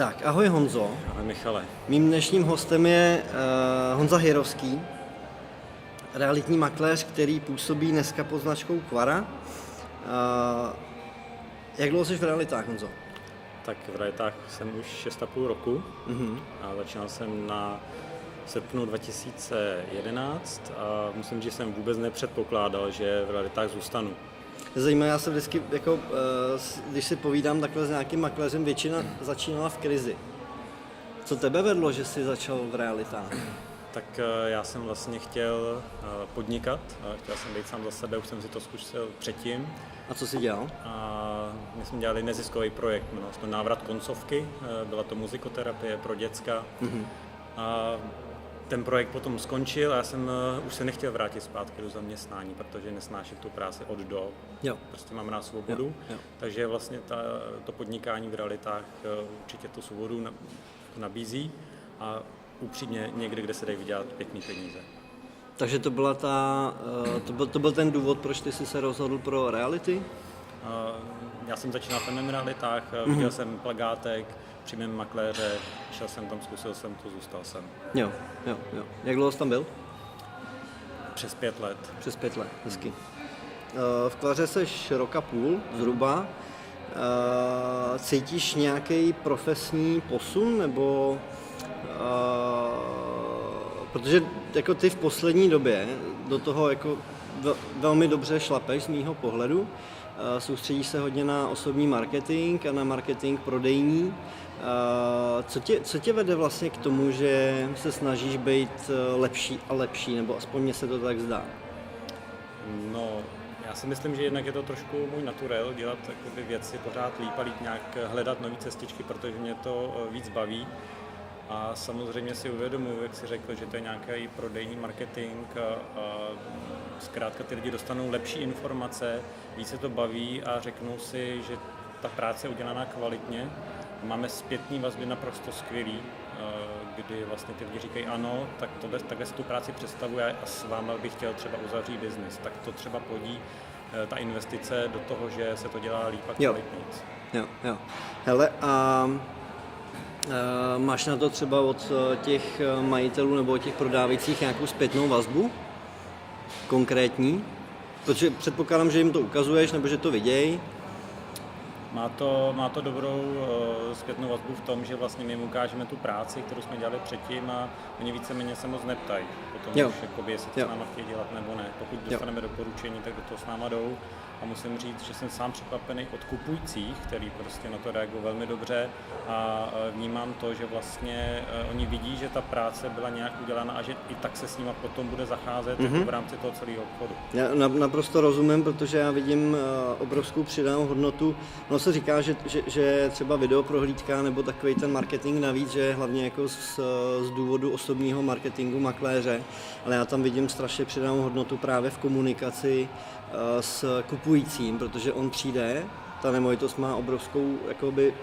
Tak, ahoj Honzo. Ahoj Michale. Mým dnešním hostem je uh, Honza Hirovský, realitní makléř, který působí dneska pod značkou Quara. Uh, jak dlouho jsi v realitách, Honzo? Tak v realitách jsem už 6,5 roku mm-hmm. a začínal jsem na srpnu 2011 a musím říct, že jsem vůbec nepředpokládal, že v realitách zůstanu. Zajímavé, já se vždycky, jako, eh, když si povídám takhle s nějakým makléřem, většina začínala v krizi. Co tebe vedlo, že jsi začal v realitách? Tak eh, já jsem vlastně chtěl eh, podnikat, chtěl jsem být sám za sebe, už jsem si to zkusil předtím. A co jsi dělal? A my jsme dělali neziskový projekt, jmenoval jsme Návrat koncovky, byla to muzikoterapie pro děcka. Mm-hmm. A ten projekt potom skončil a já jsem uh, už se nechtěl vrátit zpátky do zaměstnání, protože nesnáším tu práci od do. Jo. Prostě mám rád svobodu. Jo. Jo. Takže vlastně ta, to podnikání v realitách uh, určitě tu svobodu nabízí a upřímně někde, kde se dají vydělat pěkný peníze. Takže to, byla ta, uh, to, byl, to byl ten důvod, proč ty jsi se rozhodl pro reality? Já jsem začínal v realitách, mm-hmm. viděl jsem plagátek, přímém makléře, šel jsem tam, zkusil jsem to, zůstal jsem. Jo, jo, jo. Jak dlouho jsi tam byl? Přes pět let. Přes pět let, hezky. Hmm. V Klaře seš roka půl zhruba. Cítíš nějaký profesní posun, nebo protože jako ty v poslední době do toho jako velmi dobře šlapeš z mýho pohledu, soustředíš se hodně na osobní marketing a na marketing prodejní. Co tě, co tě vede vlastně k tomu, že se snažíš být eh, lepší a lepší, nebo aspoň mně se to tak zdá? No, já si myslím, že jednak je to trošku můj naturel, dělat jakoby věci pořád líp a líp nějak hledat nové cestičky, protože mě to eh, víc baví. A samozřejmě si uvědomuji, jak si řekl, že to je nějaký prodejní marketing a, a zkrátka ty lidi dostanou lepší informace, více to baví a řeknou si, že ta práce je udělaná kvalitně Máme zpětní vazby naprosto skvělý, eh, kdy vlastně ty lidi říkají ano, tak tohle, takhle si tu práci představuje a s vámi bych chtěl třeba uzavřít biznis. Tak to třeba podí eh, ta investice do toho, že se to dělá líp a kvalitně. Jo, jo. Hele, a, a máš na to třeba od eh, těch majitelů nebo od těch prodávajících nějakou zpětnou vazbu? Konkrétní? Protože předpokládám, že jim to ukazuješ nebo že to vidějí. Má to, má to dobrou uh, zpětnou vazbu v tom, že vlastně my jim ukážeme tu práci, kterou jsme dělali předtím a oni víceméně se moc neptají. Potom jo. už jakoby, jestli to s náma chtějí dělat nebo ne. Pokud dostaneme jo. doporučení, tak do toho s náma jdou a musím říct, že jsem sám překvapený od kupujících, který prostě na to reagují velmi dobře a vnímám to, že vlastně e, oni vidí, že ta práce byla nějak udělána a že i tak se s nima potom bude zacházet mm-hmm. jako v rámci toho celého obchodu. Já naprosto rozumím, protože já vidím e, obrovskou přidanou hodnotu. No se říká, že, že, že třeba videoprohlídka nebo takový ten marketing navíc, že je hlavně jako z, z důvodu osobního marketingu makléře, ale já tam vidím strašně přidanou hodnotu právě v komunikaci s kupujícím, protože on přijde, ta nemovitost má obrovskou jakoby,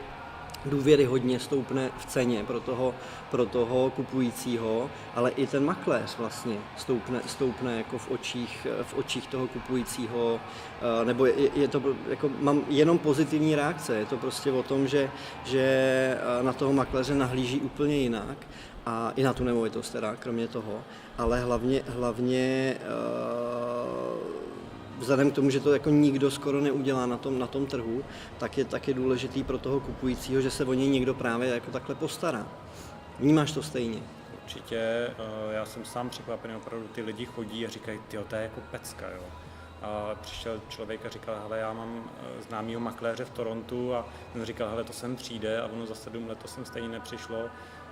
důvěry hodně stoupne v ceně pro toho, pro toho kupujícího, ale i ten makléř vlastně stoupne, stoupne jako v očích, v očích toho kupujícího, eh, nebo je, je to, jako mám jenom pozitivní reakce, je to prostě o tom, že, že eh, na toho makléře nahlíží úplně jinak a i na tu nemovitost teda, kromě toho, ale hlavně, hlavně vzhledem k tomu, že to jako nikdo skoro neudělá na tom, na tom trhu, tak je, tak je důležitý pro toho kupujícího, že se o něj někdo právě jako takhle postará. Vnímáš to stejně? Určitě, eh, já jsem sám překvapený, opravdu ty lidi chodí a říkají, ty to je jako pecka, jo. A přišel člověk a říkal, hele, já mám eh, známýho makléře v Torontu a ten říkal, hele, to sem přijde a ono za sedm let to sem stejně nepřišlo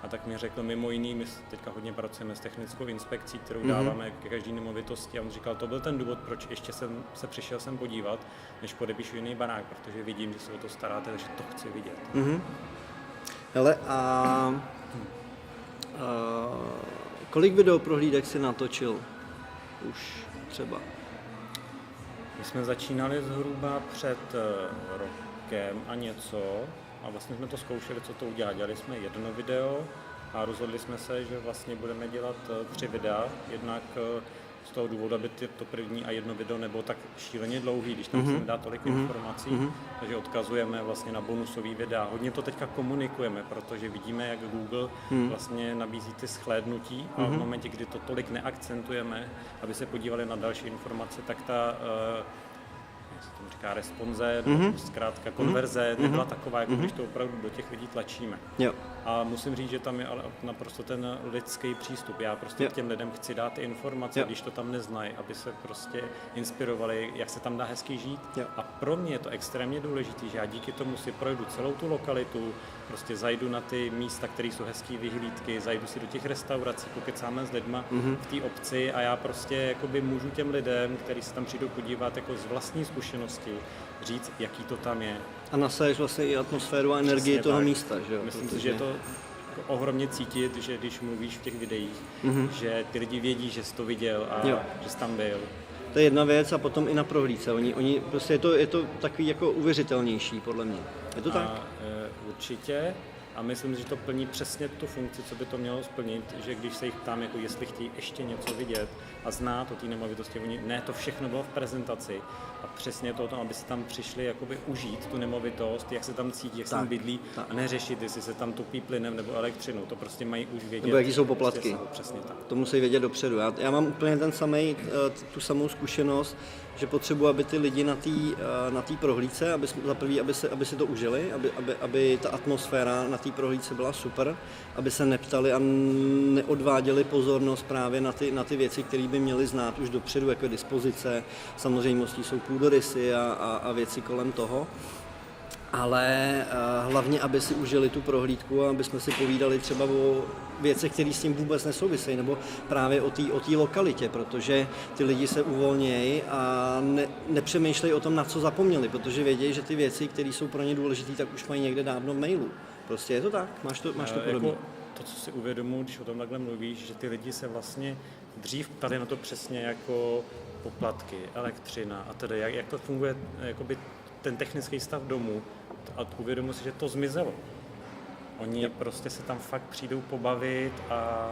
a tak mi řekl, mimo jiný, my teďka hodně pracujeme s technickou inspekcí, kterou mm-hmm. dáváme ke každé nemovitosti. A on říkal, to byl ten důvod, proč ještě jsem se přišel sem podívat, než podepíšu jiný barák, protože vidím, že se o to staráte, takže to chci vidět. Mm-hmm. Hele, a, a kolik videoprohlídek si natočil už třeba? My jsme začínali zhruba před eh, rokem a něco a vlastně jsme to zkoušeli, co to udělá. Dělali jsme jedno video a rozhodli jsme se, že vlastně budeme dělat eh, tři videa. Jednak eh, z toho důvodu, aby to první a jedno video nebylo tak šíleně dlouhý, když tam Mhm. chceme dát tolik informací, takže odkazujeme vlastně na bonusový videa. Hodně to teďka komunikujeme, protože vidíme, jak Google Mhm. vlastně nabízí ty schlédnutí a v momentě, kdy to tolik neakcentujeme, aby se podívali na další informace, tak ta se tomu říká, responze, Mhm. nebo zkrátka konverze, nebyla taková, jako když to opravdu do těch lidí tlačíme. Jo. A musím říct, že tam je ale naprosto ten lidský přístup. Já prostě Jo. těm lidem chci dát ty informace, Jo. když to tam neznají, aby se prostě inspirovali, jak se tam dá hezky žít. Jo. A pro mě je to extrémně důležité, že já díky tomu si projdu celou tu lokalitu, prostě zajdu na ty místa, které jsou hezké vyhlídky, zajdu si do těch restaurací, pokecáme s lidma Mhm. v té obci a já prostě jakoby můžu těm lidem, kteří se tam přijdou podívat jako z vlastní zkušenosti, říct, jaký to tam je. A nasaješ vlastně i atmosféru a energii Přesně toho tak. místa, že jo? Myslím si, že je to jako ohromně cítit, že když mluvíš v těch videích, že ty lidi vědí, že jsi to viděl a. Jo. že jsi tam byl. To je jedna věc a potom i na prohlídce. Oni, oni prostě je to, je to takový jako uvěřitelnější, podle mě. Je to tak? A, e, určitě. A myslím, že to plní přesně tu funkci, co by to mělo splnit, že když se jich ptám, jako jestli chtějí ještě něco vidět a znát o té nemovitosti, oni, ne, to všechno bylo v prezentaci a přesně to o tom, aby si tam přišli jakoby užít tu nemovitost, jak se tam cítí, jak se tam bydlí tak. a neřešit, jestli se tam topí plynem nebo elektřinou, to prostě mají už vědět. Nebo jaký jsou poplatky. Prostě jsou, přesně tak. To musí vědět dopředu. Já, já mám úplně ten samý, tu samou zkušenost, že potřebuji, aby ty lidi na té na tý prohlídce, aby, za prvý, aby, se, aby si to užili, aby, aby, aby ta atmosféra na té prohlídce byla super, aby se neptali a neodváděli pozornost právě na ty, na ty věci, které by měli znát už dopředu, jako dispozice, samozřejmostí jsou půdorysy a, a, a věci kolem toho ale eh, hlavně, aby si užili tu prohlídku a aby jsme si povídali třeba o věcech, které s tím vůbec nesouvisejí, nebo právě o té o lokalitě, protože ty lidi se uvolnějí a ne, nepřemýšlejí o tom, na co zapomněli, protože vědějí, že ty věci, které jsou pro ně důležité, tak už mají někde dávno v mailu. Prostě je to tak, máš to, máš to Eh, podobně. jako to, co si uvědomuji, když o tom takhle mluvíš, že ty lidi se vlastně dřív ptali na to přesně jako poplatky, elektřina a tedy, jak, jak to funguje, eh, jakoby ten technický stav domu a uvědomuji si, že to zmizelo. Oni yep. prostě se tam fakt přijdou pobavit a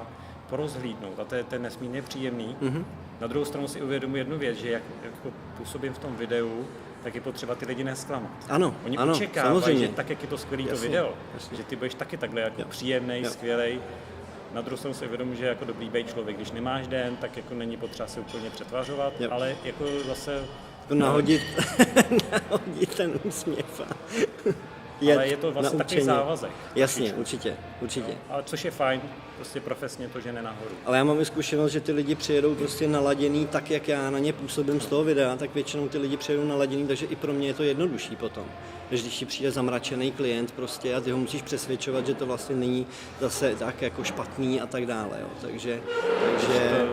porozhlídnout a to je, to je nesmírně příjemný. Mhm. Mm-hmm. Na druhou stranu si uvědomuji jednu věc, že jak jako působím v tom videu, tak je potřeba ty lidi nesklamat. Ano, Oni ano, očekávají, samozřejmě. že tak, jak je to skvělý to video, jasně. že ty budeš taky takhle jako Jo. příjemný, Jo. skvělý. Na druhou stranu si uvědomuji, že jako dobrý bej člověk, když nemáš den, tak jako není potřeba se úplně přetvařovat, Jo. ale jako zase Jako nahodit, nahodit ten úsměv. jet ale je to vlastně takový závazek. Jasně, určitě, určitě. Ale což je fajn, prostě profesně to žene nahoru. Ale já mám i zkušenost, že ty lidi přijedou prostě naladěný tak, jak já na ně působím z toho videa, tak většinou ty lidi přijedou naladěný, takže i pro mě je to jednodušší potom. Než když ti přijde zamračený klient prostě a ty ho musíš přesvědčovat, že to vlastně není zase tak jako špatný a tak dále. Jo. Takže, takže,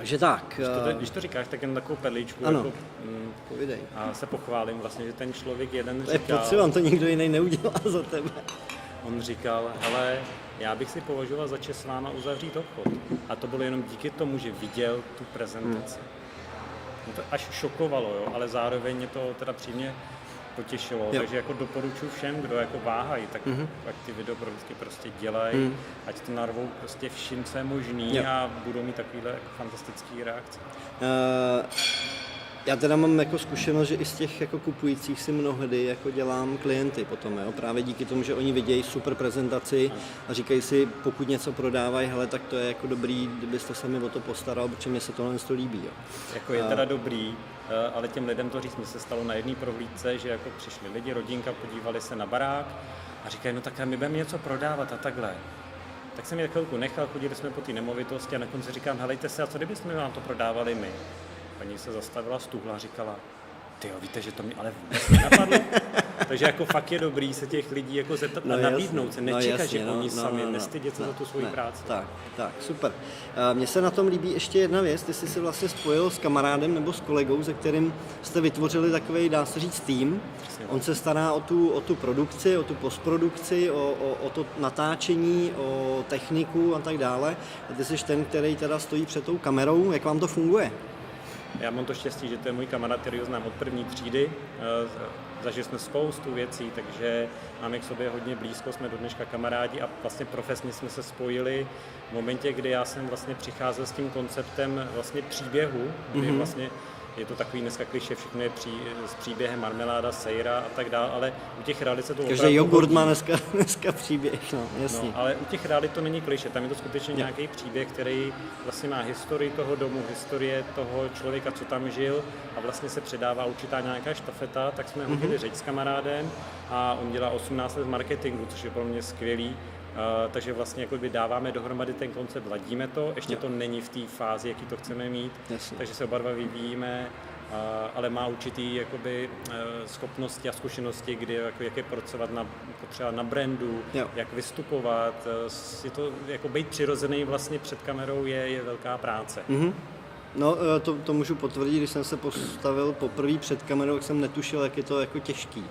takže tak. To, eh, když to říkáš, tak jen takovou perličku Ano. jako, mm, Povídej. a se pochválím vlastně, že ten člověk jeden To je říkal, potřeba, to nikdo jiný neudělá za tebe. on říkal, hele, já bych si považoval za čest s váma uzavřít obchod. A to bylo jenom díky tomu, že viděl tu prezentaci. Mě to až šokovalo, jo, ale zároveň mě to teda přímě potěšilo, Jo. takže jako doporučuji všem, kdo jako váhají, tak Mhm. ať ty video prostě dělají, ať to narvou prostě vším, co je možný Jo. a budou mít takovýhle jako fantastický reakce. Eh, Já teda mám jako zkušenost, že i z těch jako kupujících si mnohdy jako dělám klienty potom, jo? právě díky tomu, že oni vidějí super prezentaci a říkají si, pokud něco prodávají, hele, tak to je jako dobrý, kdybyste se mi o to postaral, protože mě se tohle to líbí. Jo? Jako je teda dobrý, eh, ale těm lidem to říct, mi se stalo na jedné prohlídce, že jako přišli lidi, rodinka, podívali se na barák a říkají, no tak my budeme něco prodávat a takhle. Tak jsem je chvilku nechal, chodili jsme po té nemovitosti a na konci říkám, helejte se, a co kdybychom vám to prodávali my? Paní se zastavila stůl a říkala, ty jo, víte, že to mi ale vůbec nenapadlo. Takže jako fakt je dobrý se těch lidí jako zeptat No a nabídnout se, no nečekat, jasně, že no, oni no, sami, no, no. nestydět se Ne, za tu svoji ne, práci. Tak, tak, super. Eh, Mně se na tom líbí ještě jedna věc, ty jsi se vlastně spojil s kamarádem nebo s kolegou, se kterým jste vytvořili takový, dá se říct, tým. On se stará o tu, o tu produkci, o tu postprodukci, o, o, o to natáčení, o techniku a tak dále. A ty jsi ten, který teda stojí před tou kamerou. Jak vám to funguje? Já mám to štěstí, že to je můj kamarád, který ho znám od první třídy. Eh, Zažili jsme spoustu věcí, takže máme k sobě hodně blízko, jsme do dneška kamarádi a vlastně profesně jsme se spojili v momentě, kdy já jsem vlastně přicházel s tím konceptem vlastně příběhu, kdy mm-hmm. vlastně je to takový dneska kliše, všechno je pří, s příběhem marmeláda, sejra a tak dále, ale u těch realit se to Každý opravdu jogurt má dneska, dneska příběh, no, jasně. No, ale u těch realit to není kliše, tam je to skutečně nějaký příběh, který vlastně má historii toho domu, historie toho člověka, co tam žil a vlastně se předává určitá nějaká štafeta, tak jsme hodili řeč s kamarádem a on dělá 18 let marketingu, což je pro mě skvělý. Uh, takže vlastně jako dáváme dohromady ten koncept, ladíme to, ještě to není v té fázi, jaký to chceme mít, Jasně. takže se oba dva vyvíjíme, uh, ale má určitý jakoby, uh, schopnosti a zkušenosti, kdy jako, jak je pracovat na, potřeba na brandu, Jo. jak vystupovat, eh, je to, jako být přirozený vlastně před kamerou je, je velká práce. Mhm. No, eh, to, to můžu potvrdit, když jsem se postavil poprvé před kamerou, tak jsem netušil, jak je to jako těžký.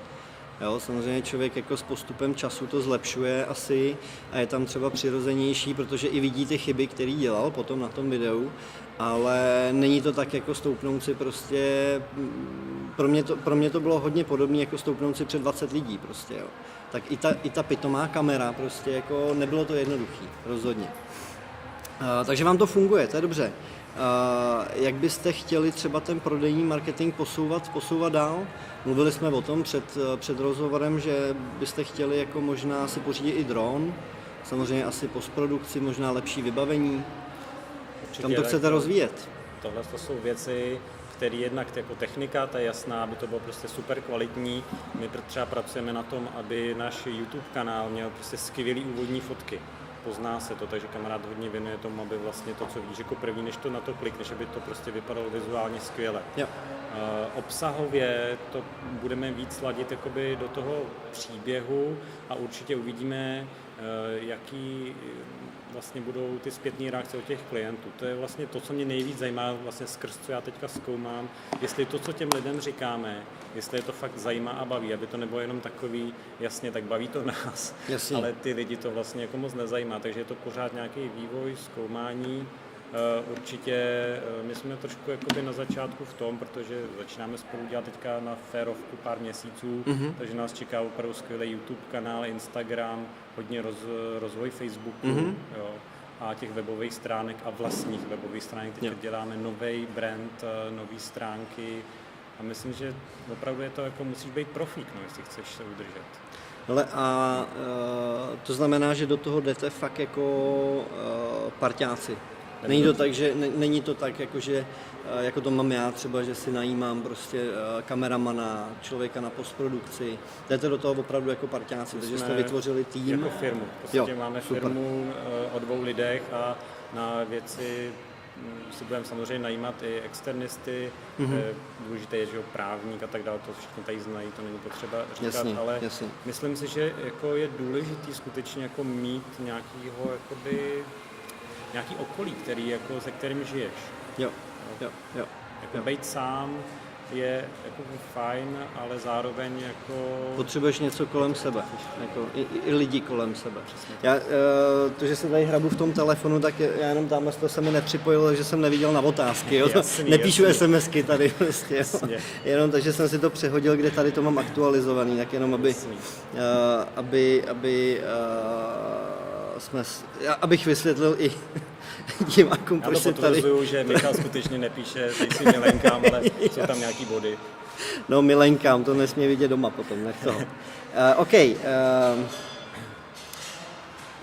Jo, samozřejmě člověk jako s postupem času to zlepšuje asi a je tam třeba přirozenější, protože i vidí ty chyby, které dělal potom na tom videu, ale není to tak jako stoupnout si prostě, pro mě to, pro mě to bylo hodně podobné jako stoupnout si před 20 lidí prostě, jo. Tak i ta, i ta pitomá kamera prostě jako nebylo to jednoduchý, rozhodně. Uh, takže vám to funguje, to je dobře. Uh, jak byste chtěli třeba ten prodejní marketing posouvat, posouvat dál? Mluvili jsme o tom před, eh, před rozhovorem, že byste chtěli jako možná si pořídit i dron, samozřejmě asi postprodukci, možná lepší vybavení. Určitě Kam to chcete rozvíjet? Tohle to jsou věci, které jednak jako technika, ta je jasná, aby to bylo prostě super kvalitní. My třeba pracujeme na tom, aby náš YouTube kanál měl prostě skvělý úvodní fotky. Pozná se to, takže kamarád hodně věnuje tomu, aby vlastně to, co víš jako první, než to na to klikneš, aby to prostě vypadalo vizuálně skvěle. Jo. Eh, Obsahově to budeme víc ladit jakoby do toho příběhu a určitě uvidíme, eh, jaký vlastně budou ty zpětné reakce od těch klientů. To je vlastně to, co mě nejvíc zajímá, vlastně skrz co já teďka zkoumám, jestli to, co těm lidem říkáme, jestli je to fakt zajímá a baví, aby to nebylo jenom takový, jasně, tak baví to nás, Jasně. ale ty lidi to vlastně jako moc nezajímá, takže je to pořád nějaký vývoj, zkoumání, Určitě eh, my jsme trošku jakoby na začátku v tom, protože začínáme spolu dělat teďka na férovku pár měsíců, mm-hmm. takže nás čeká opravdu skvělý YouTube kanál, Instagram, hodně roz, rozvoj Facebooku mm-hmm. jo, a těch webových stránek a vlastních webových stránek. Teď Jo. děláme nový brand, eh, nové stránky a myslím, že opravdu je to jako musíš být profík, no, jestli chceš se udržet. Ale a uh, to znamená, že do toho jdete fakt jako uh, parťáci. Není to tak, že ne, není to tak, jako že uh, jako to mám já třeba, že si najímám prostě uh, kameramana, člověka na postprodukci. Jdete do toho opravdu jako parťáci, takže jste vytvořili tým. Jako firmu. Podstatě Jo, máme super. firmu eh, o dvou lidech a na věci mm, si budeme samozřejmě najímat i externisty, Mhm. mm-hmm. důležité je, že jo, právník a tak dále, to všichni tady znají, to není potřeba říkat, Jasně, ale jasně. myslím si, že jako je důležitý skutečně jako mít nějakýho jakoby, nějaký okolí, který jako, se kterým žiješ. Jo, jo, jo. Jako Jo. být sám je jako fajn, ale zároveň jako... Potřebuješ něco kolem sebe, jako i, i- lidi kolem sebe. Já, eh, to, že se tady hrabu v tom telefonu, tak já jenom tamhle to se mi nepřipojil, takže jsem neviděl na otázky. Jo? Jasný, Nepíšu jasný. SMSky tady prostě. Jo? Jenom takže jsem si to přehodil, kde tady to mám aktualizovaný, tak jenom aby, Jasný. eh, aby, aby eh, jsme, já- abych vysvětlil i divákům, proč to se tady... že Michal skutečně nepíše tady si milenkám, ale jsou tam nějaký body. No milenkám, to nesmí vidět doma potom, nech toho. Uh, OK. Uh,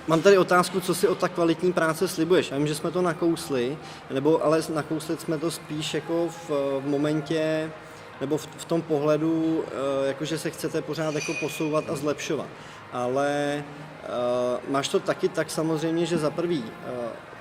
mám tady otázku, co si od tak kvalitní práce slibuješ. Já vím, že jsme to nakousli, nebo ale nakousli jsme to spíš jako v, v momentě, nebo v, v tom pohledu, uh, jako že se chcete pořád jako posouvat a zlepšovat. Ale uh, máš to taky tak samozřejmě, že za prvý, uh,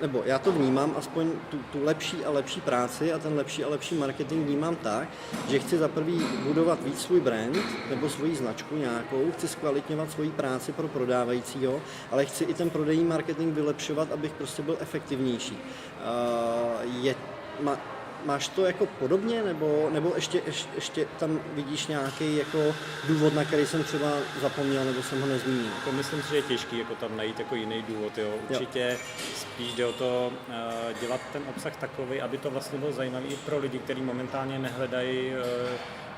nebo já to vnímám, aspoň tu, tu lepší a lepší práci a ten lepší a lepší marketing vnímám tak, že chci za prvý budovat víc svůj brand nebo svoji značku nějakou, chci zkvalitňovat svoji práci pro prodávajícího, ale chci i ten prodejní marketing vylepšovat, abych prostě byl efektivnější. Uh, je, ma, máš to jako podobně, nebo, nebo ještě, ještě, ještě tam vidíš nějaký jako důvod, na který jsem třeba zapomněl, nebo jsem ho nezmínil? Jako myslím si, že je těžký jako tam najít jako jiný důvod. Jo. Určitě spíš jde o to uh, dělat ten obsah takový, aby to vlastně bylo zajímavý i pro lidi, kteří momentálně nehledají uh,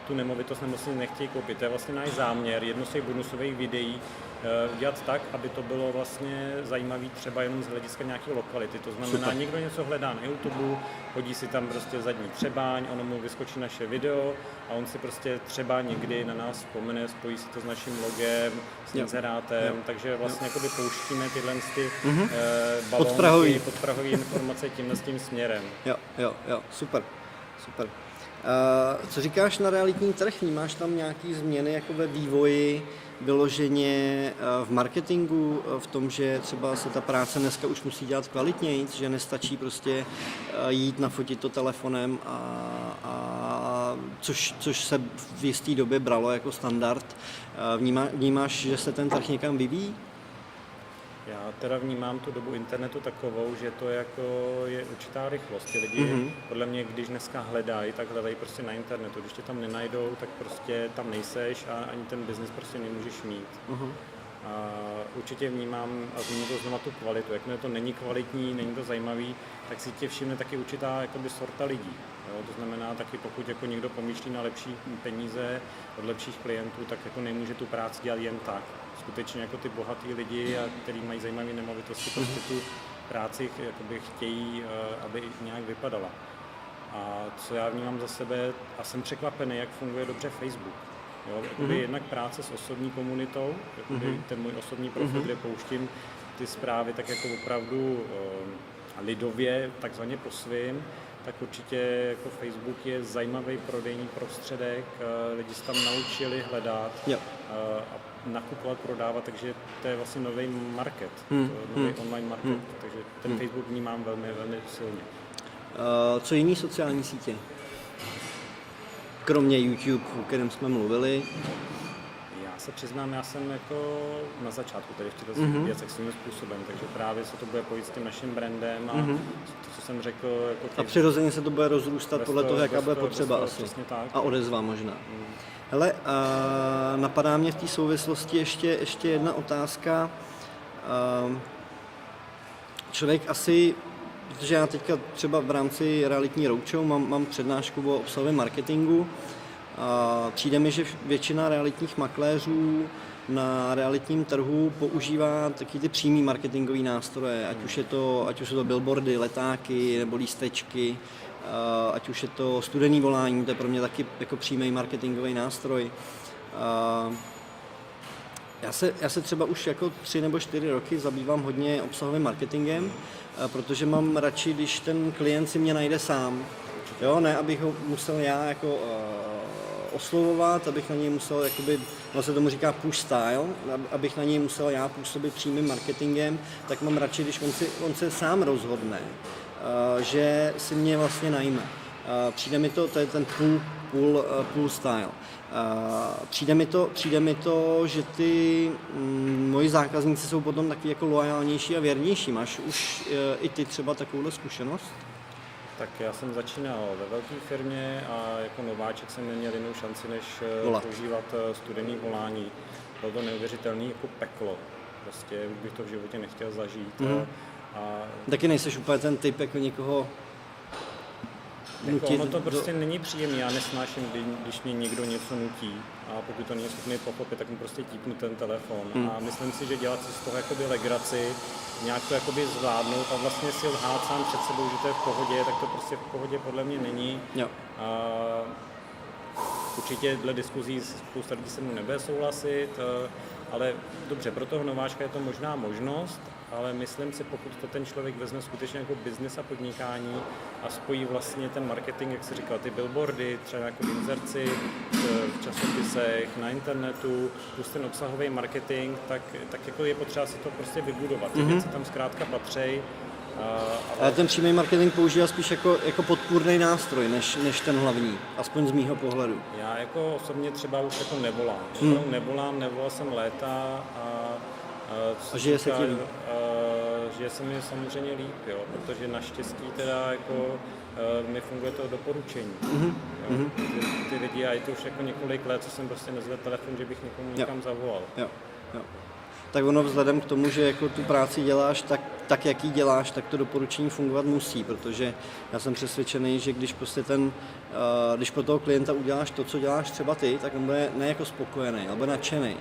tu nemovitost nebo si nechtějí koupit. To je vlastně náš záměr, jedno z těch bonusových videí, eh, udělat tak, aby to bylo vlastně zajímavé třeba jenom z hlediska nějaké lokality. To znamená, Super. někdo něco hledá na YouTube, hodí si tam prostě zadní třebáň, ono mu vyskočí naše video a on si prostě třeba někdy na nás vzpomene, spojí si to s naším logem, s inzerátem, Jo. takže vlastně jakoby pouštíme tyhle ty Mhm. mm-hmm. balónky, Podprahový. podprahový informace tímhle s tím směrem. Jo, jo, jo, super, super. Uh, co říkáš na realitní trh? Vnímáš tam nějaké změny jako ve vývoji, vyloženě uh, v marketingu, uh, v tom, že třeba se ta práce dneska už musí dělat kvalitněji, že nestačí prostě uh, jít nafotit to telefonem, a, a což, což se v jisté době bralo jako standard. Vnímá, vnímáš, že se ten trh někam vyvíjí? Já teda vnímám tu dobu internetu takovou, že to jako je určitá rychlost. Ty lidi, Mhm. mm-hmm. podle mě, když dneska hledají, tak hledají prostě na internetu. Když tě tam nenajdou, tak prostě tam nejseš a ani ten biznis prostě nemůžeš mít. Uh-huh. A určitě vnímám a zmíním to znova tu kvalitu. Jakmile to není kvalitní, není to zajímavý, tak si tě všimne taky určitá jakoby, sorta lidí. Jo? To znamená taky, pokud jako někdo pomýšlí na lepší peníze od lepších klientů, tak jako nemůže tu práci dělat jen tak. Skutečně jako ty bohatý lidi, a který mají zajímavé nemovitosti, prostě tu práci jakoby, chtějí, eh, aby nějak vypadala. A co já vnímám za sebe, a jsem překvapený, jak funguje dobře Facebook. Jo, jakoby Mhm. jednak práce s osobní komunitou, jakoby Mhm. ten můj osobní profil, Mhm. kde pouštím ty zprávy tak jako opravdu eh, lidově, takzvaně po svým, tak určitě jako Facebook je zajímavý prodejní prostředek, eh, lidi se tam naučili hledat eh, a nakupovat, prodávat, takže to je vlastně nový market, Hmm, nový hmm, online market, hmm. takže ten Hmm. Facebook vnímám velmi, velmi silně. Uh, co jiný sociální sítě? Kromě YouTube, o kterém jsme mluvili. Se přiznám, já jsem jako na začátku tady v těchto Mhm. mm-hmm. věcech svým způsobem, takže právě se to bude pojít s tím naším brandem a Mhm. mm-hmm. to, co jsem řekl, jako A přirozeně se to bude rozrůstat podle toho- jaká bude potřeba toho, asi. tak. A odezva možná. Mm. Hele, a napadá mě v té souvislosti ještě, ještě jedna otázka. Člověk asi, protože já teďka třeba v rámci realitní roadshow mám, mám přednášku o obsahovém marketingu, přijde mi, že většina realitních makléřů na realitním trhu používá taky ty přímý marketingové nástroje, ať už, je to, ať už jsou to billboardy, letáky nebo lístečky, ať už je to studený volání, to je pro mě taky jako přímý marketingový nástroj. Já se, já se třeba už jako tři nebo čtyři roky zabývám hodně obsahovým marketingem, protože mám radši, když ten klient si mě najde sám. Jo, ne, abych ho musel já jako oslovovat, abych na něj musel, jakoby, no se tomu říká push style, ab- abych na něj musel já působit přímým marketingem, tak mám radši, když on, si, on se sám rozhodne, uh, že si mě vlastně najme. Uh, přijde mi to, to je ten pull, pull, uh, pull style. Přijde, mi to, přijde mi to, že ty mm, moji zákazníci jsou potom taky jako loajálnější a věrnější. Máš už i ty třeba takovouhle zkušenost? Tak já jsem začínal ve velké firmě a jako nováček jsem neměl jinou šanci, než eh, Volat. používat eh, studený volání. Bylo to neuvěřitelné jako peklo. Prostě už bych to v životě nechtěl zažít. Mhm. A, Taky nejseš úplně ten typ jako někoho Jako nutit ono to do- prostě není příjemné, já nesnáším, kdy, když mě někdo něco nutí a pokud to není schopný pochopit, tak mu prostě típnu ten telefon. Hmm. A myslím si, že dělat si z toho jakoby legraci, nějak to jakoby zvládnout a vlastně si lhát sám před sebou, že to je v pohodě, tak to prostě v pohodě podle mě není. Jo. A určitě dle diskuzí spousta lidí se mnou nebude souhlasit, eh, ale dobře, pro toho nováčka je to možná možnost, ale myslím si, pokud to ten člověk vezme skutečně jako biznis a podnikání a spojí vlastně ten marketing, jak se říkal, ty billboardy, třeba jako v inzerci, v časopisech, na internetu, plus ten obsahový marketing, tak, tak jako je potřeba si to prostě vybudovat. Ty Mhm. věci tam zkrátka patřejí. a- Ale ten přímý marketing používá spíš jako, jako podpůrný nástroj, než, než ten hlavní, aspoň z mýho pohledu. Já jako osobně třeba už jako nevolám. Hmm. Nevolám, nevolal jsem léta a, co A žije se ti líp? a, že se mi samozřejmě líp, jo, protože naštěstí teda jako uh, mi funguje to doporučení. Mm-hmm. Jo, ty, ty lidi, a je to už jako několik let, co jsem prostě nezvedl telefon, že bych někomu někam zavolal. Jo, jo. Tak ono vzhledem k tomu, že jako tu práci děláš tak, tak, jak ji děláš, tak to doporučení fungovat musí, protože já jsem přesvědčený, že když prostě ten, když pro toho klienta uděláš to, co děláš třeba ty, tak on bude ne jako spokojený, ale bude nadšený.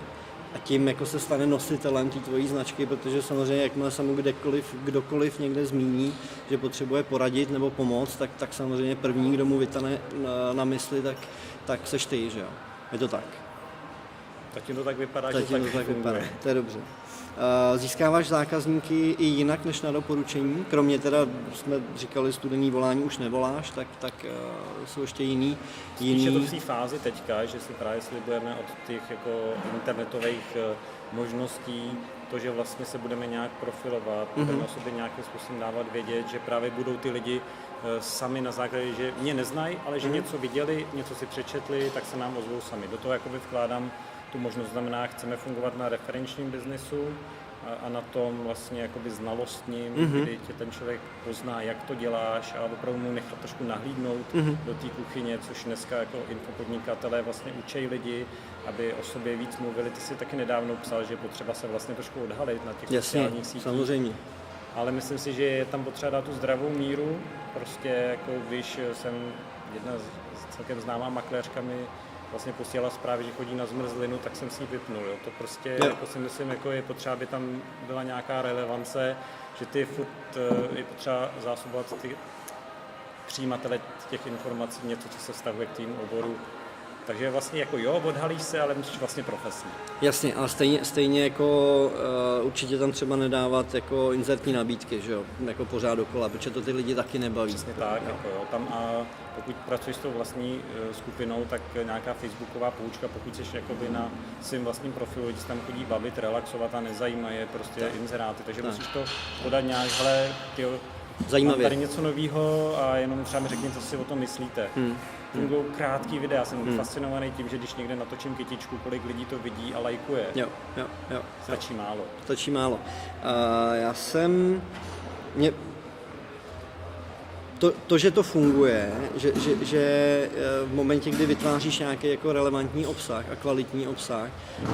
A tím jako se stane nositelem té tvojí značky, protože samozřejmě jakmile se mu kdekoliv, kdokoliv někde zmíní, že potřebuje poradit nebo pomoct, tak, tak samozřejmě první, kdo mu vytane na, na mysli, tak, tak seš ty, že jo. Je to tak. Zatím to tak vypadá, že Zatím tak, to tak funguje. vypadá, to je dobře. Uh, Získáváš zákazníky i jinak než na doporučení? Kromě teda, jsme říkali, studený volání už nevoláš, tak, tak uh, jsou ještě jiný, Spíš je to v jiný té fázi teďka, že si právě slibujeme od těch jako internetových eh, možností to, že vlastně se budeme nějak profilovat, Mhm. budeme o sobě nějakým způsobem dávat vědět, že právě budou ty lidi eh, sami na základě, že mě neznají, ale že něco viděli, něco si přečetli, tak se nám ozvou sami. Do toho jakoby vkládám tu možnost, znamená, chceme fungovat na referenčním biznesu a, a na tom vlastně jakoby znalostním, Mhm. mm-hmm. kdy tě ten člověk pozná, jak to děláš a opravdu mu nechat trošku nahlídnout Mhm. mm-hmm. do té kuchyně, což dneska jako infopodnikatelé vlastně učí lidi, aby o sobě víc mluvili. Ty si taky nedávno psal, že je potřeba se vlastně trošku odhalit na těch Jasně, sociálních sítích. samozřejmě. Ale myslím si, že je tam potřeba dát tu zdravou míru. Prostě jako když jsem jedna z celkem známá makléřka mi vlastně posílala zprávy, že chodí na zmrzlinu, tak jsem s ní vypnul. Jo. To prostě Jo. jako si myslím, jako je potřeba, aby tam byla nějaká relevance, že ty furt eh, je potřeba zásobovat ty přijímatele těch informací, něco, co se vztahuje k tým oboru. Takže vlastně jako jo, odhalíš se, ale musíš vlastně profesně. Jasně, ale stejně, stejně jako uh, určitě tam třeba nedávat jako inzertní nabídky, že jo, jako pořád dokola, protože to ty lidi taky nebaví. Přesně tak, jako jo. Tam a pokud pracuješ s tou vlastní eh, skupinou, tak nějaká facebooková poučka, pokud jsi jakoby na svým vlastním profilu, lidi tam chodí bavit, relaxovat a nezajímají je prostě tak. inzeráty, takže tak. musíš to podat nějak, hele, tyjo, Zajímavě. Mám tady něco nového a jenom třeba mi řekni, co si o tom myslíte. Hmm. Fungují krátký videa, jsem hmm. fascinovaný tím, že když někde natočím kytičku, kolik lidí to vidí a lajkuje. Jo, jo, jo. Stačí málo. Stačí málo. Uh, já jsem... Mě, to, to, že to funguje, že, že, že eh, v momentě, kdy vytváříš nějaký jako relevantní obsah a kvalitní obsah,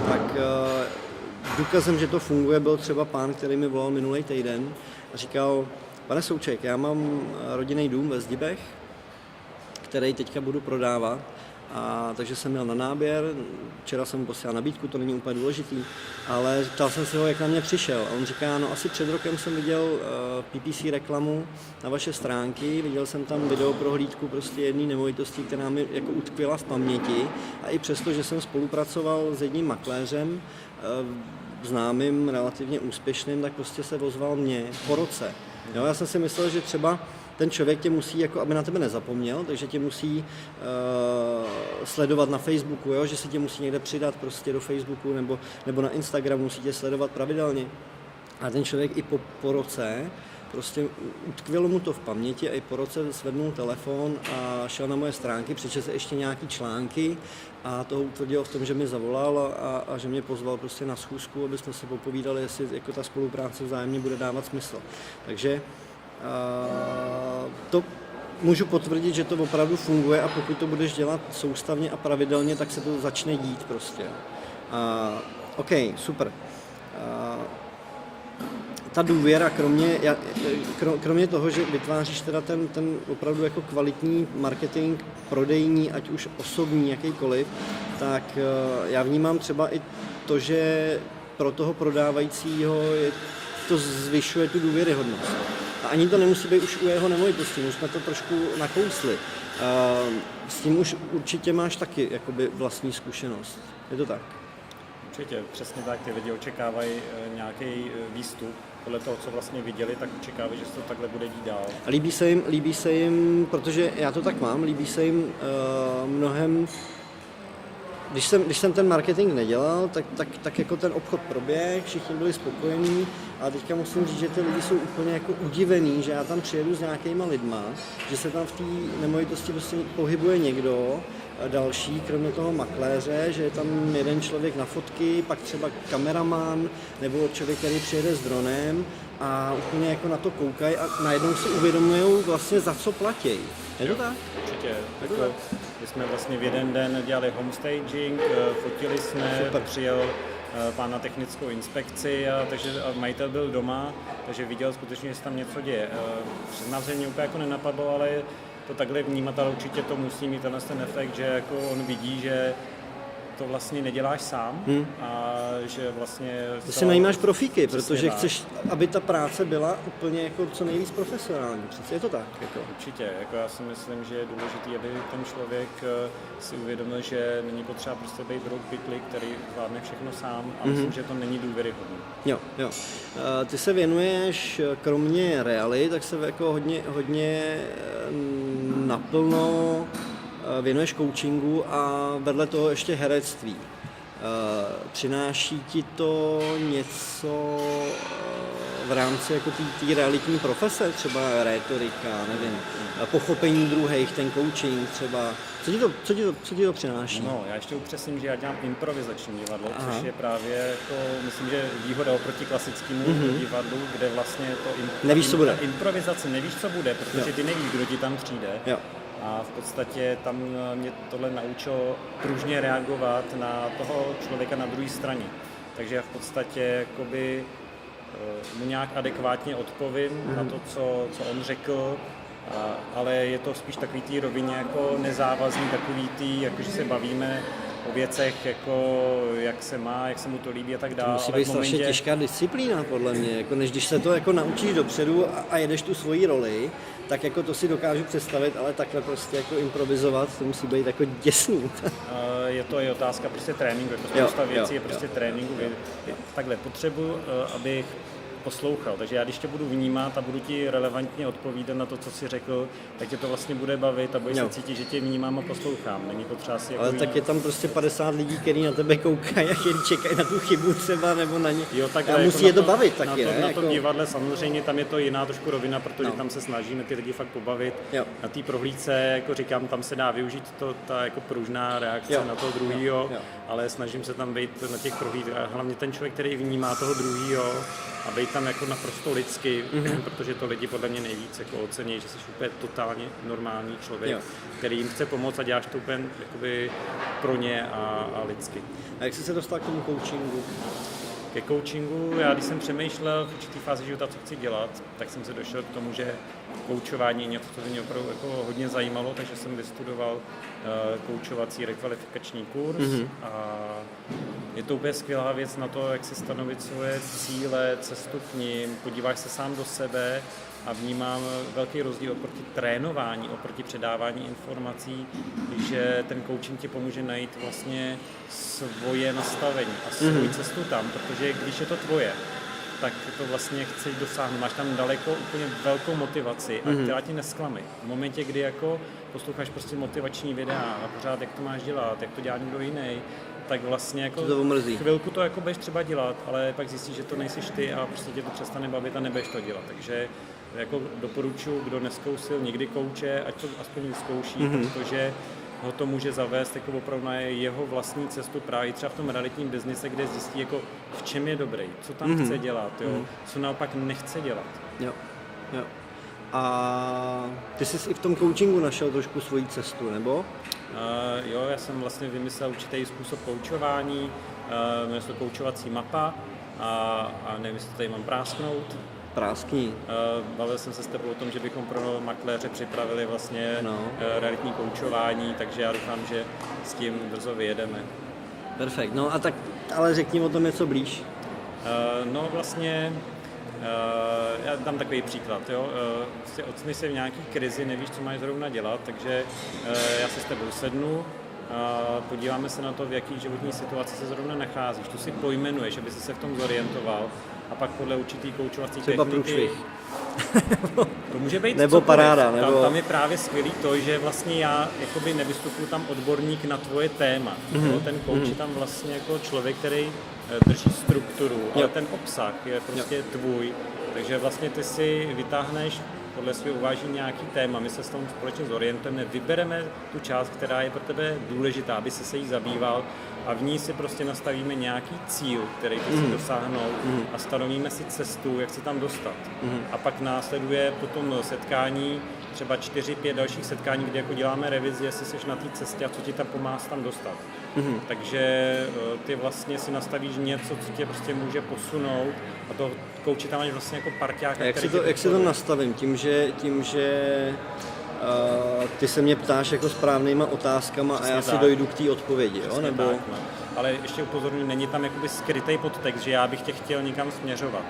tak uh, důkazem, že to funguje, byl třeba pán, který mi volal minulý týden a říkal, pane Souček, já mám rodinný dům ve Zdibech, který teďka budu prodávat a takže jsem měl na náběr, včera jsem mu posílal nabídku, to není úplně důležitý, ale ptal jsem se ho, jak na mě přišel. A on říká, no asi před rokem jsem viděl uh, PPC reklamu na vaše stránky, viděl jsem tam video prohlídku prostě jedné nemovitosti, která mi jako utkvěla v paměti a i přesto, že jsem spolupracoval s jedním makléřem, uh, známým, relativně úspěšným, tak prostě se ozval mě po roce. Jo, já jsem si myslel, že třeba ten člověk tě musí, jako aby na tebe nezapomněl, takže tě musí uh, sledovat na Facebooku, jo? že si tě musí někde přidat prostě do Facebooku nebo, nebo na Instagramu, musí tě sledovat pravidelně. A ten člověk i po, po roce prostě utkvělo mu to v paměti a i po roce zvednul telefon a šel na moje stránky, přečetl ještě nějaký články a to utvrdilo v tom, že mi zavolal a, a že mě pozval prostě na schůzku, aby jsme se popovídali, jestli jako ta spolupráce vzájemně bude dávat smysl. Takže to můžu potvrdit, že to opravdu funguje a pokud to budeš dělat soustavně a pravidelně, tak se to začne dít prostě. A, OK, super. A, ta důvěra, kromě, kromě toho, že vytváříš teda ten, ten opravdu jako kvalitní marketing, prodejní, ať už osobní, jakýkoliv, tak eh, já vnímám třeba i to, že pro toho prodávajícího je, to zvyšuje tu důvěryhodnost. A ani to nemusí být už u jeho nemovitosti, my už jsme to trošku nakousli. S tím už určitě máš taky jakoby vlastní zkušenost. Je to tak? Určitě, přesně tak, ty lidi očekávají eh, nějaký eh, výstup podle toho, co vlastně viděli, tak očekávají, že se to takhle bude dít dál. A líbí se jim, líbí se jim, protože já to tak mám, líbí se jim uh, mnohem když jsem, když jsem ten marketing nedělal, tak, tak, tak jako ten obchod proběh, všichni byli spokojení a teďka musím říct, že ty lidi jsou úplně jako udivení, že já tam přijedu s nějakýma lidma, že se tam v té nemovitosti prostě pohybuje někdo, další, kromě toho makléře, že je tam jeden člověk na fotky, pak třeba kameraman nebo člověk, který přijede s dronem a úplně jako na to koukají a najednou si uvědomují vlastně za co platí. Je to tak? Určitě. Je to tak? My jsme vlastně v jeden den dělali homestaging, eh, fotili jsme, Super. přijel eh, pán na technickou inspekci, a, takže a majitel byl doma, takže viděl skutečně, že se tam něco děje. Eh, Přiznám se, mě úplně jako nenapadlo, ale to takhle vnímat, ale určitě to musí mít tenhle ten efekt, že jako on vidí, že to vlastně neděláš sám Hmm. a že vlastně... Ty to- si najímáš profíky, protože tak. chceš, aby ta práce byla úplně jako co nejvíc profesionální. Přece je to tak. Jako. Určitě, jako já si myslím, že je důležité, aby ten člověk eh, si uvědomil, že není potřeba prostě být Brock Pitley, který zvládne všechno sám a myslím, že to není důvěryhodné. Jo, jo. Eh, Ty se věnuješ, kromě reality, tak se jako hodně, hodně eh, naplno věnuješ coachingu a vedle toho ještě herectví. Eh, Přináší ti to něco eh, v rámci jako té realitní profese, třeba rétorika, nevím, eh, pochopení druhých, ten coaching třeba. Co ti to, co ti to, co ti to přináší? No, já ještě upřesním, že já dělám improvizační divadlo, Aha. což je právě jako, myslím, že výhoda oproti klasickému divadlu, kde vlastně to im. Nevíš, co bude. improvizace, nevíš, co bude, protože Jo. ty nevíš, kdo ti tam přijde. Jo. A v podstatě tam eh, mě tohle naučilo pružně reagovat na toho člověka na druhé straně. Takže já v podstatě jakoby eh, mu nějak adekvátně odpovím mm. na to, co, co on řekl, a, ale je to spíš takový té rovině jako nezávazný, takový tý, jakože se bavíme o věcech, jako jak se má, jak se mu to líbí a tak dále. To musí být strašně těžká disciplína, podle mě. Jako než když se to jako naučíš dopředu a, a jedeš tu svoji roli, tak jako to si dokážu představit, ale takhle prostě jako improvizovat, to musí být jako děsný. Eh, Je to i otázka prostě tréninku, jako Jo, spousta věcí jo, je prostě jo. tréninku. Je- Takhle, potřebuji, eh, abych poslouchal, takže já když tě budu vnímat a budu ti relevantně odpovídat na to, co jsi řekl, tak tě to vlastně bude bavit a budeš Jo. se cítit, že tě vnímám a poslouchám. Není potřeba si jako Ale tak jít- je tam prostě 50 lidí, kteří na tebe koukají a chtějí čekají na tu chybu třeba nebo na ně. Jo, tak a musí je to bavit na taky, to, ne? Na Jako, tom divadle samozřejmě tam je to jiná trošku rovina, protože No. tam se snažíme ty lidi fakt pobavit. Jo. Na té prohlídce, jako říkám, tam se dá využít to, ta jako pružná reakce Jo. na toho druhého, ale snažím se tam být na těch prohlídkách. Hlavně ten člověk, který vnímá toho druhého a být tam jako naprosto lidsky, Mhm. protože to lidi podle mě nejvíc jako ocení, že jsi úplně totálně normální člověk, Jo. který jim chce pomoct a děláš to úplně jakoby pro ně a, a lidsky. a jak jsi se dostal k tomu coachingu? Ke coachingu, já když jsem přemýšlel v určitý fázi života, co chci dělat, tak jsem se došel k tomu, že koučování je něco, co mě opravdu jako hodně zajímalo, takže jsem vystudoval koučovací rekvalifikační kurz mm-hmm. a je to úplně skvělá věc na to, jak si stanovit svoje cíle, cestu k ním, podíváš se sám do sebe a vnímám velký rozdíl oproti trénování, oproti předávání informací, že ten coaching ti pomůže najít vlastně svoje nastavení a svoji mm-hmm. cestu tam, protože když je to tvoje, tak to vlastně chceš dosáhnout. Máš tam daleko úplně velkou motivaci a Mhm. která ti nesklamy. V momentě, kdy jako posloucháš prostě motivační videa a pořád jak to máš dělat, jak to dělá někdo jiný, tak vlastně jako to omrzí. chvilku to jako budeš třeba dělat, ale pak zjistíš, že to nejsiš ty a prostě tě to přestane bavit a nebudeš to dělat. Takže jako doporučuji, kdo neskousil nikdy kouče, ať to aspoň vyzkouší, Mhm. mm-hmm. protože ho to může zavést jako opravdu na jeho vlastní cestu právě třeba v tom realitním biznise, kde zjistí, jako v čem je dobrý, co tam Mhm. mm-hmm. chce dělat, jo, co naopak nechce dělat. Jo, jo. A ty jsi i v tom coachingu našel trošku svoji cestu, nebo? Uh, jo, já jsem vlastně vymyslel určitý způsob koučování, uh, jmenuje se to koučovací mapa a, a nevím, jestli to tady mám prásknout. Práskní. Uh, bavil jsem se s tebou o tom, že bychom pro makléře připravili vlastně No. uh, realitní koučování, takže já doufám, že s tím brzo vyjedeme. Perfekt. No a tak, ale řekni o tom něco blíž. Uh, no vlastně, uh, já dám takový příklad, jo. Uh, ocitneš se v nějaký krizi, nevíš, co máš zrovna dělat, takže uh, já se s tebou sednu, podíváme se na to, v jaký životní situaci se zrovna nacházíš. Tu si pojmenuješ, aby si se v tom zorientoval a pak podle určitý koučovací Třeba techniky. To může být Nebo cokoliv. paráda, Tam, nebo- tam je právě skvělý to, že vlastně já jakoby nevystupuji tam odborník na tvoje téma. Mm-hmm. Ten coach je tam vlastně jako člověk, který eh, drží strukturu, ale Jo. ten obsah je prostě tvůj. Takže vlastně ty si vytáhneš podle svého uvážení nějaký téma, my se s tom společně zorientujeme, vybereme tu část, která je pro tebe důležitá, aby si se jí zabýval a v ní si prostě nastavíme nějaký cíl, který ty si dosáhnout a stanovíme si cestu, jak se tam dostat. A pak následuje potom setkání, třeba 4-5 dalších setkání, kde jako děláme revizi, jestli jsi na té cestě a co ti tam pomáhá se tam dostat. Takže eh, ty vlastně si nastavíš něco, co tě prostě může posunout a to kouči tam máš vlastně jako parťáka, A jak si to, jak si to nastavím? Tím, že, tím, že uh, ty se mě ptáš jako správnýma otázkama Přesně a já si tak. dojdu k té odpovědi, jo? Přesně Nebo... tak, no. Ale ještě upozorňuji, není tam jakoby skrytý podtext, že já bych tě chtěl někam směřovat.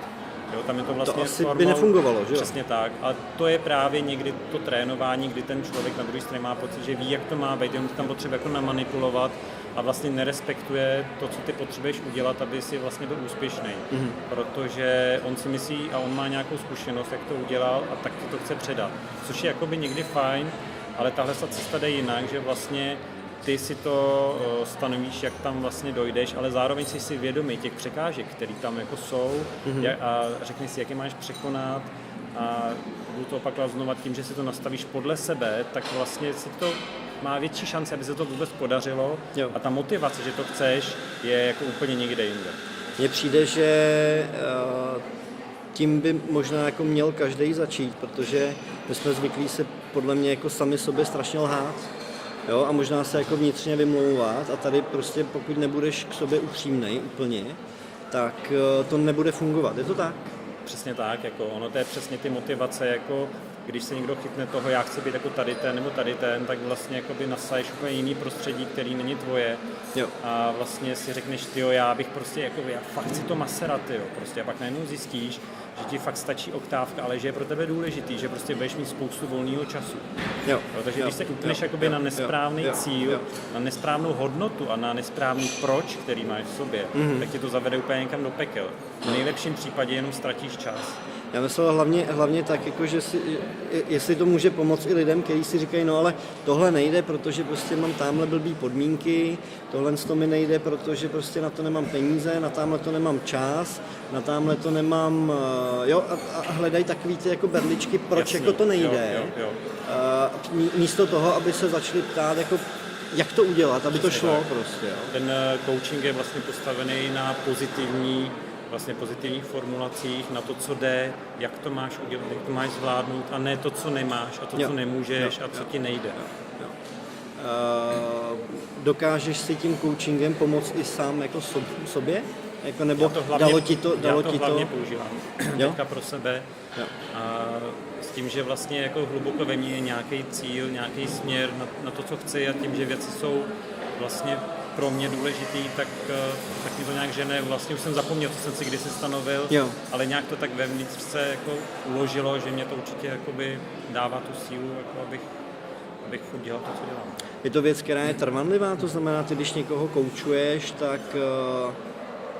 Jo, tam je to vlastně asi by nefungovalo, že jo? Přesně tak. A to je právě někdy to trénování, kdy ten člověk na druhé straně má pocit, že ví, jak to má být, jenom to tam potřebuje jako namanipulovat a vlastně nerespektuje to, co ty potřebuješ udělat, aby si vlastně byl úspěšný. Mhm. Mm-hmm. Protože on si myslí a on má nějakou zkušenost, jak to udělal a tak ti to chce předat. Což je jakoby někdy fajn, ale tahle ta cesta jde jinak, že vlastně ty si to eh, stanovíš, jak tam vlastně dojdeš, ale zároveň jsi si vědomý těch překážek, které tam jako jsou mm-hmm. a řekni si, jak je máš překonat a budu to opakovat znova tím, že si to nastavíš podle sebe, tak vlastně si to má větší šance, aby se to vůbec podařilo Jo. a ta motivace, že to chceš, je jako úplně někde jinde. Mně přijde, že eh, tím by možná jako měl každý začít, protože my jsme zvyklí se podle mě jako sami sobě strašně lhát. Jo, a možná se jako vnitřně vymlouvat a tady prostě pokud nebudeš k sobě upřímnej úplně, tak eh, to nebude fungovat. Je to tak? Přesně tak, jako ono to je přesně ty motivace, jako když se někdo chytne toho, já chci být jako tady ten nebo tady ten, tak vlastně jakoby nasaješ úplně jiný prostředí, který není tvoje. Jo. A vlastně si řekneš, ty já bych prostě, jako, já fakt chci to maserat, jo, prostě. A pak najednou zjistíš, že ti fakt stačí oktávka, ale že je pro tebe důležitý, že prostě budeš mít spoustu volného času. Jo. Takže jo, když se upneš jo, jakoby jo, na nesprávný jo, cíl, jo. na nesprávnou hodnotu a na nesprávný proč, který máš v sobě, Mhm. mm-hmm. tak ti to zavede úplně někam do pekel. V nejlepším případě jenom ztratíš čas. Já myslel hlavně, hlavně tak, jako, že si, je- jestli to může pomoct i lidem, kteří si říkají, no ale tohle nejde, protože prostě mám tamhle blbý podmínky, tohle to mi nejde, protože prostě na to nemám peníze, na tamhle to nemám čas, na tamhle to nemám, eh, jo, a, a hledají takový ty jako berličky, proč Jasný. jako to nejde. Jo, jo, jo. A mí- místo toho, aby se začali ptát, jako, jak to udělat, aby to Přesně šlo tak. prostě. Jo. Ten eh, coaching je vlastně postavený na pozitivní, vlastně pozitivních formulacích, na to, co jde, jak to máš udělat, jak to máš zvládnout a ne to, co nemáš a to, Jo. co nemůžeš Jo, a co jo, ti nejde. Eh, dokážeš si tím coachingem pomoct i sám jako sob, sobě? Jako, nebo Já to hlavně, dalo ti to, dalo já to ti hlavně to? používám Jo? teďka pro sebe Jo. a s tím, že vlastně jako hluboko ve mně je nějaký cíl, nějaký směr na, na to, co chci a tím, že věci jsou vlastně pro mě důležitý, tak, eh, tak mi to nějak žene. Vlastně už jsem zapomněl, co jsem si kdysi stanovil, Jo. ale nějak to tak vevnitř se jako uložilo, že mě to určitě jakoby dává tu sílu, jako abych, abych furt dělal to, co dělám. Je to věc, která je trvanlivá, to znamená, ty když někoho koučuješ, tak eh,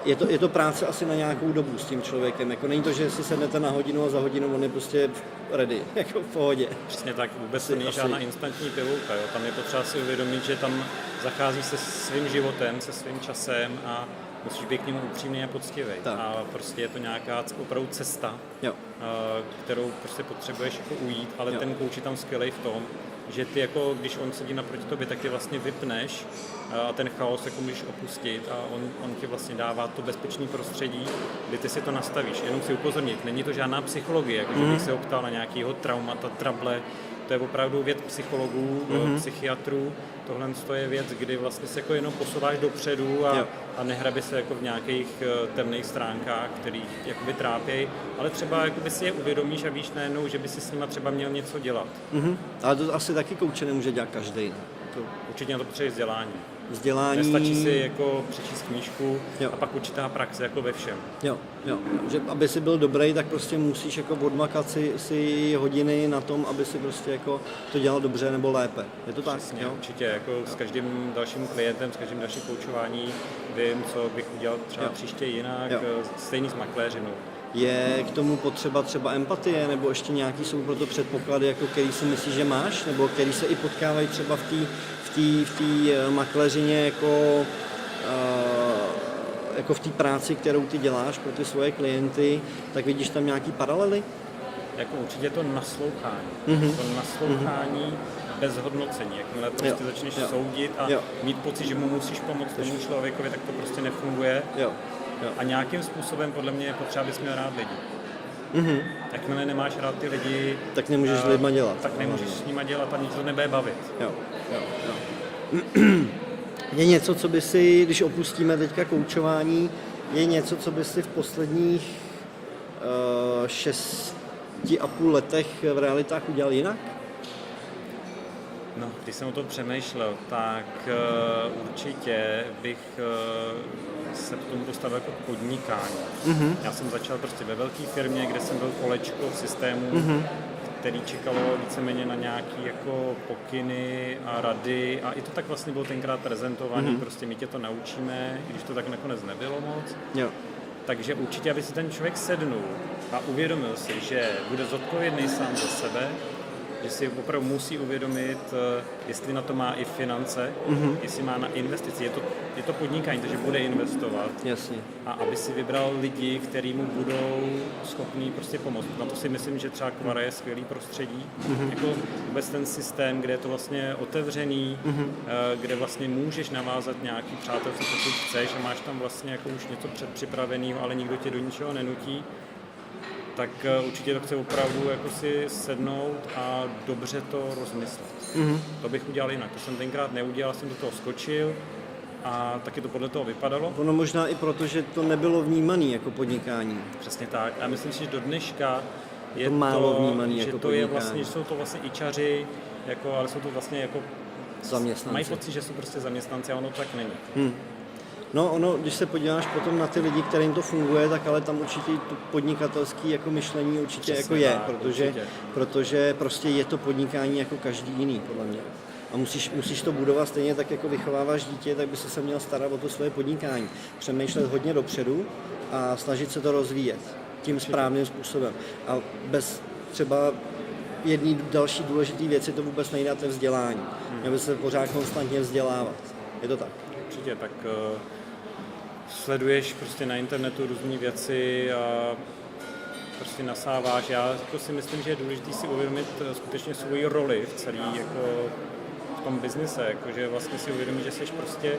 je to, je to práce asi na nějakou dobu s tím člověkem. Jako není to, že si sednete na hodinu a za hodinu on je prostě ready, jako v pohodě. Přesně tak, vůbec to není žádná instantní pilulka. Jo. Tam je potřeba si uvědomit, že tam zachází se svým životem, se svým časem a musíš být k němu upřímný a poctivý. Tak. A prostě je to nějaká opravdu cesta, Jo. kterou prostě potřebuješ jako ujít, ale Jo. ten kouč je tam skvělý v tom, že ty jako, když on sedí naproti tobě, tak ty vlastně vypneš a ten chaos jako můžeš opustit a on, on ti vlastně dává to bezpečné prostředí, kdy ty si to nastavíš. Jenom si upozornit, není to žádná psychologie, jako že bych se ho ptal na nějakého traumata, trable, to je opravdu věc psychologů, mm-hmm. psychiatrů, tohle je věc, kdy vlastně se jako jenom posouváš dopředu a, Jo. a nehrabi se jako v nějakých eh, temných stránkách, který jakoby trápějí, ale třeba jakoby si je uvědomíš a víš najednou, že by si s nima třeba měl něco dělat. Mhm. Ale to asi taky kouče nemůže dělat každý. To Určitě na to potřebuje vzdělání. Vzdělání... Nestačí si jako přečíst knížku Jo. a pak určitá praxe jako ve všem. Jo, jo. Že aby si byl dobrý, tak prostě musíš jako odmakat si, si hodiny na tom, aby si prostě jako to dělal dobře nebo lépe. Je to tak? Přesně, Jo? určitě. Jako s každým dalším klientem, s každým dalším koučování vím, co bych udělal třeba Jo. příště jinak. Jo. eh, Stejný s makléřinou. Je k tomu potřeba třeba empatie, nebo ještě nějaký jsou pro to předpoklady, jako který si myslíš, že máš, nebo který se i potkávají třeba v té v tý eh, makléřině jako, uh, jako v té práci, kterou ty děláš pro ty svoje klienty, tak vidíš tam nějaký paralely? Jako určitě to naslouchání. Mhm. Mm-hmm. To naslouchání mm-hmm. bez hodnocení. Jakmile prostě Jo, začneš jo. soudit a Jo. mít pocit, že mu musíš pomoct tomu člověkovi, tak to prostě nefunguje. Jo. jo. A nějakým způsobem podle mě je potřeba, abys měl rád lidi. Mhm. Jakmile nemáš rád ty lidi, Tak nemůžeš s eh, lidma dělat. Tak nemůžeš s nima dělat a nic to nebude bavit. Jo, jo, jo. Je něco, co by si, když opustíme teďka koučování, je něco, co by si v posledních uh, šesti a půl letech v realitách udělal jinak? No, když jsem o tom přemýšlel, tak uh, určitě bych uh, se k tomu postavil jako k podnikání. Mm-hmm. Já jsem začal prostě ve velké firmě, kde jsem byl kolečko v systému, mm-hmm. Který čekalo víceméně na nějaké jako pokyny a rady a i to tak vlastně bylo tenkrát prezentovaný, mm-hmm. prostě my tě to naučíme, i když to tak nakonec nebylo moc. Jo. Takže určitě, aby si ten člověk sednul a uvědomil si, že bude zodpovědný sám za sebe, že si opravdu musí uvědomit, eh, jestli na to má i finance, mm-hmm. jestli má na investici. Je to, je to podnikání, takže bude investovat. Jasně. A aby si vybral lidi, kteří mu budou schopní prostě pomoct. Na to si myslím, že třeba Kvara je skvělý prostředí. Mm-hmm. Jako vůbec ten systém, kde je to vlastně otevřený, mm-hmm. kde vlastně můžeš navázat nějaký přátelství, pokud chceš a máš tam vlastně jako už něco předpřipraveného, ale nikdo tě do ničeho nenutí tak eh, určitě to chce opravdu jako si sednout a dobře to rozmyslet. Mm-hmm. To bych udělal jinak. To jsem tenkrát neudělal, jsem do toho skočil a taky to podle toho vypadalo. Ono možná i proto, že to nebylo vnímané jako podnikání. Přesně tak. A myslím si, že do dneška je To to, málo vnímaný že jako to je podnikání. vlastně, že jsou to vlastně ičaři, jako, ale jsou to vlastně jako Zaměstnanci. Mají pocit, že jsou prostě zaměstnanci a ono to tak není. Hmm. No ono, když se podíváš potom na ty lidi, kterým to funguje, tak ale tam určitě to podnikatelské jako myšlení určitě Přesně jako je, tak, protože, určitě. protože prostě je to podnikání jako každý jiný, podle mě. A musíš, musíš to budovat stejně tak, jako vychováváš dítě, tak by se měl starat o to svoje podnikání. Přemýšlet hodně dopředu a snažit se to rozvíjet tím správným způsobem. A bez třeba jedné další důležité věci to vůbec to vzdělání. Měl by se pořád konstantně vzdělávat. Je to tak? Určitě, tak uh, sleduješ prostě na internetu různé věci a prostě nasáváš. Já jako si myslím, že je důležité si uvědomit eh, skutečně svoji roli v celý jako v tom biznise, jakože vlastně si uvědomit, že jsi prostě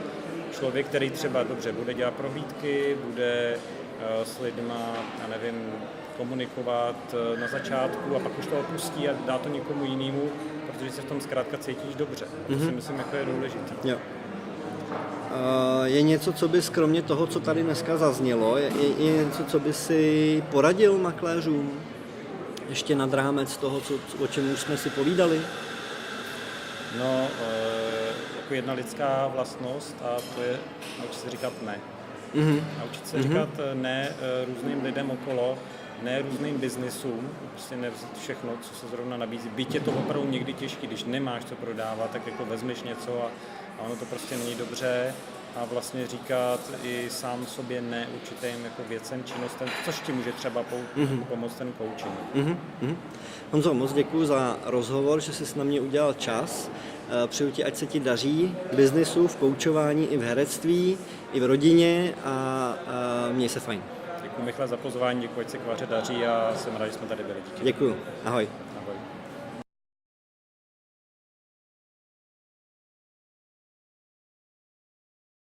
člověk, který třeba dobře bude dělat prohlídky, bude uh, s lidma, já nevím, komunikovat eh, na začátku a pak už to opustí a dá to někomu jinému, protože se v tom zkrátka cítíš dobře. To si myslím, jako je důležitý. Jo. Eh, Je něco, co bys kromě toho, co tady dneska zaznělo, je, je, něco, co by si poradil makléřům? Ještě nad rámec toho, co, o čem už jsme si povídali? No, eh, jako jedna lidská vlastnost a to je naučit se říkat ne. Mhm. Naučit se říkat eh, ne různým lidem okolo, ne různým biznisům, prostě ne všechno, co se zrovna nabízí. Byť je to opravdu někdy těžké, když nemáš co prodávat, tak jako vezmeš něco a, a ono to prostě není dobře a vlastně říkat i sám sobě ne určitým jako věcem, činnostem, což ti může třeba pou- mm-hmm. pomoct ten coaching. Mhm, mhm. Honzo, moc děkuji za rozhovor, že jsi na mě udělal čas. Eh, Přeju ti, ať se ti daří v biznisu, v koučování, i v herectví, i v rodině a, a měj se fajn. Děkuji Michale za pozvání, děkuji, ať se kvaře daří a jsem rád, že jsme tady byli. Díky. Děkuji. Ahoj.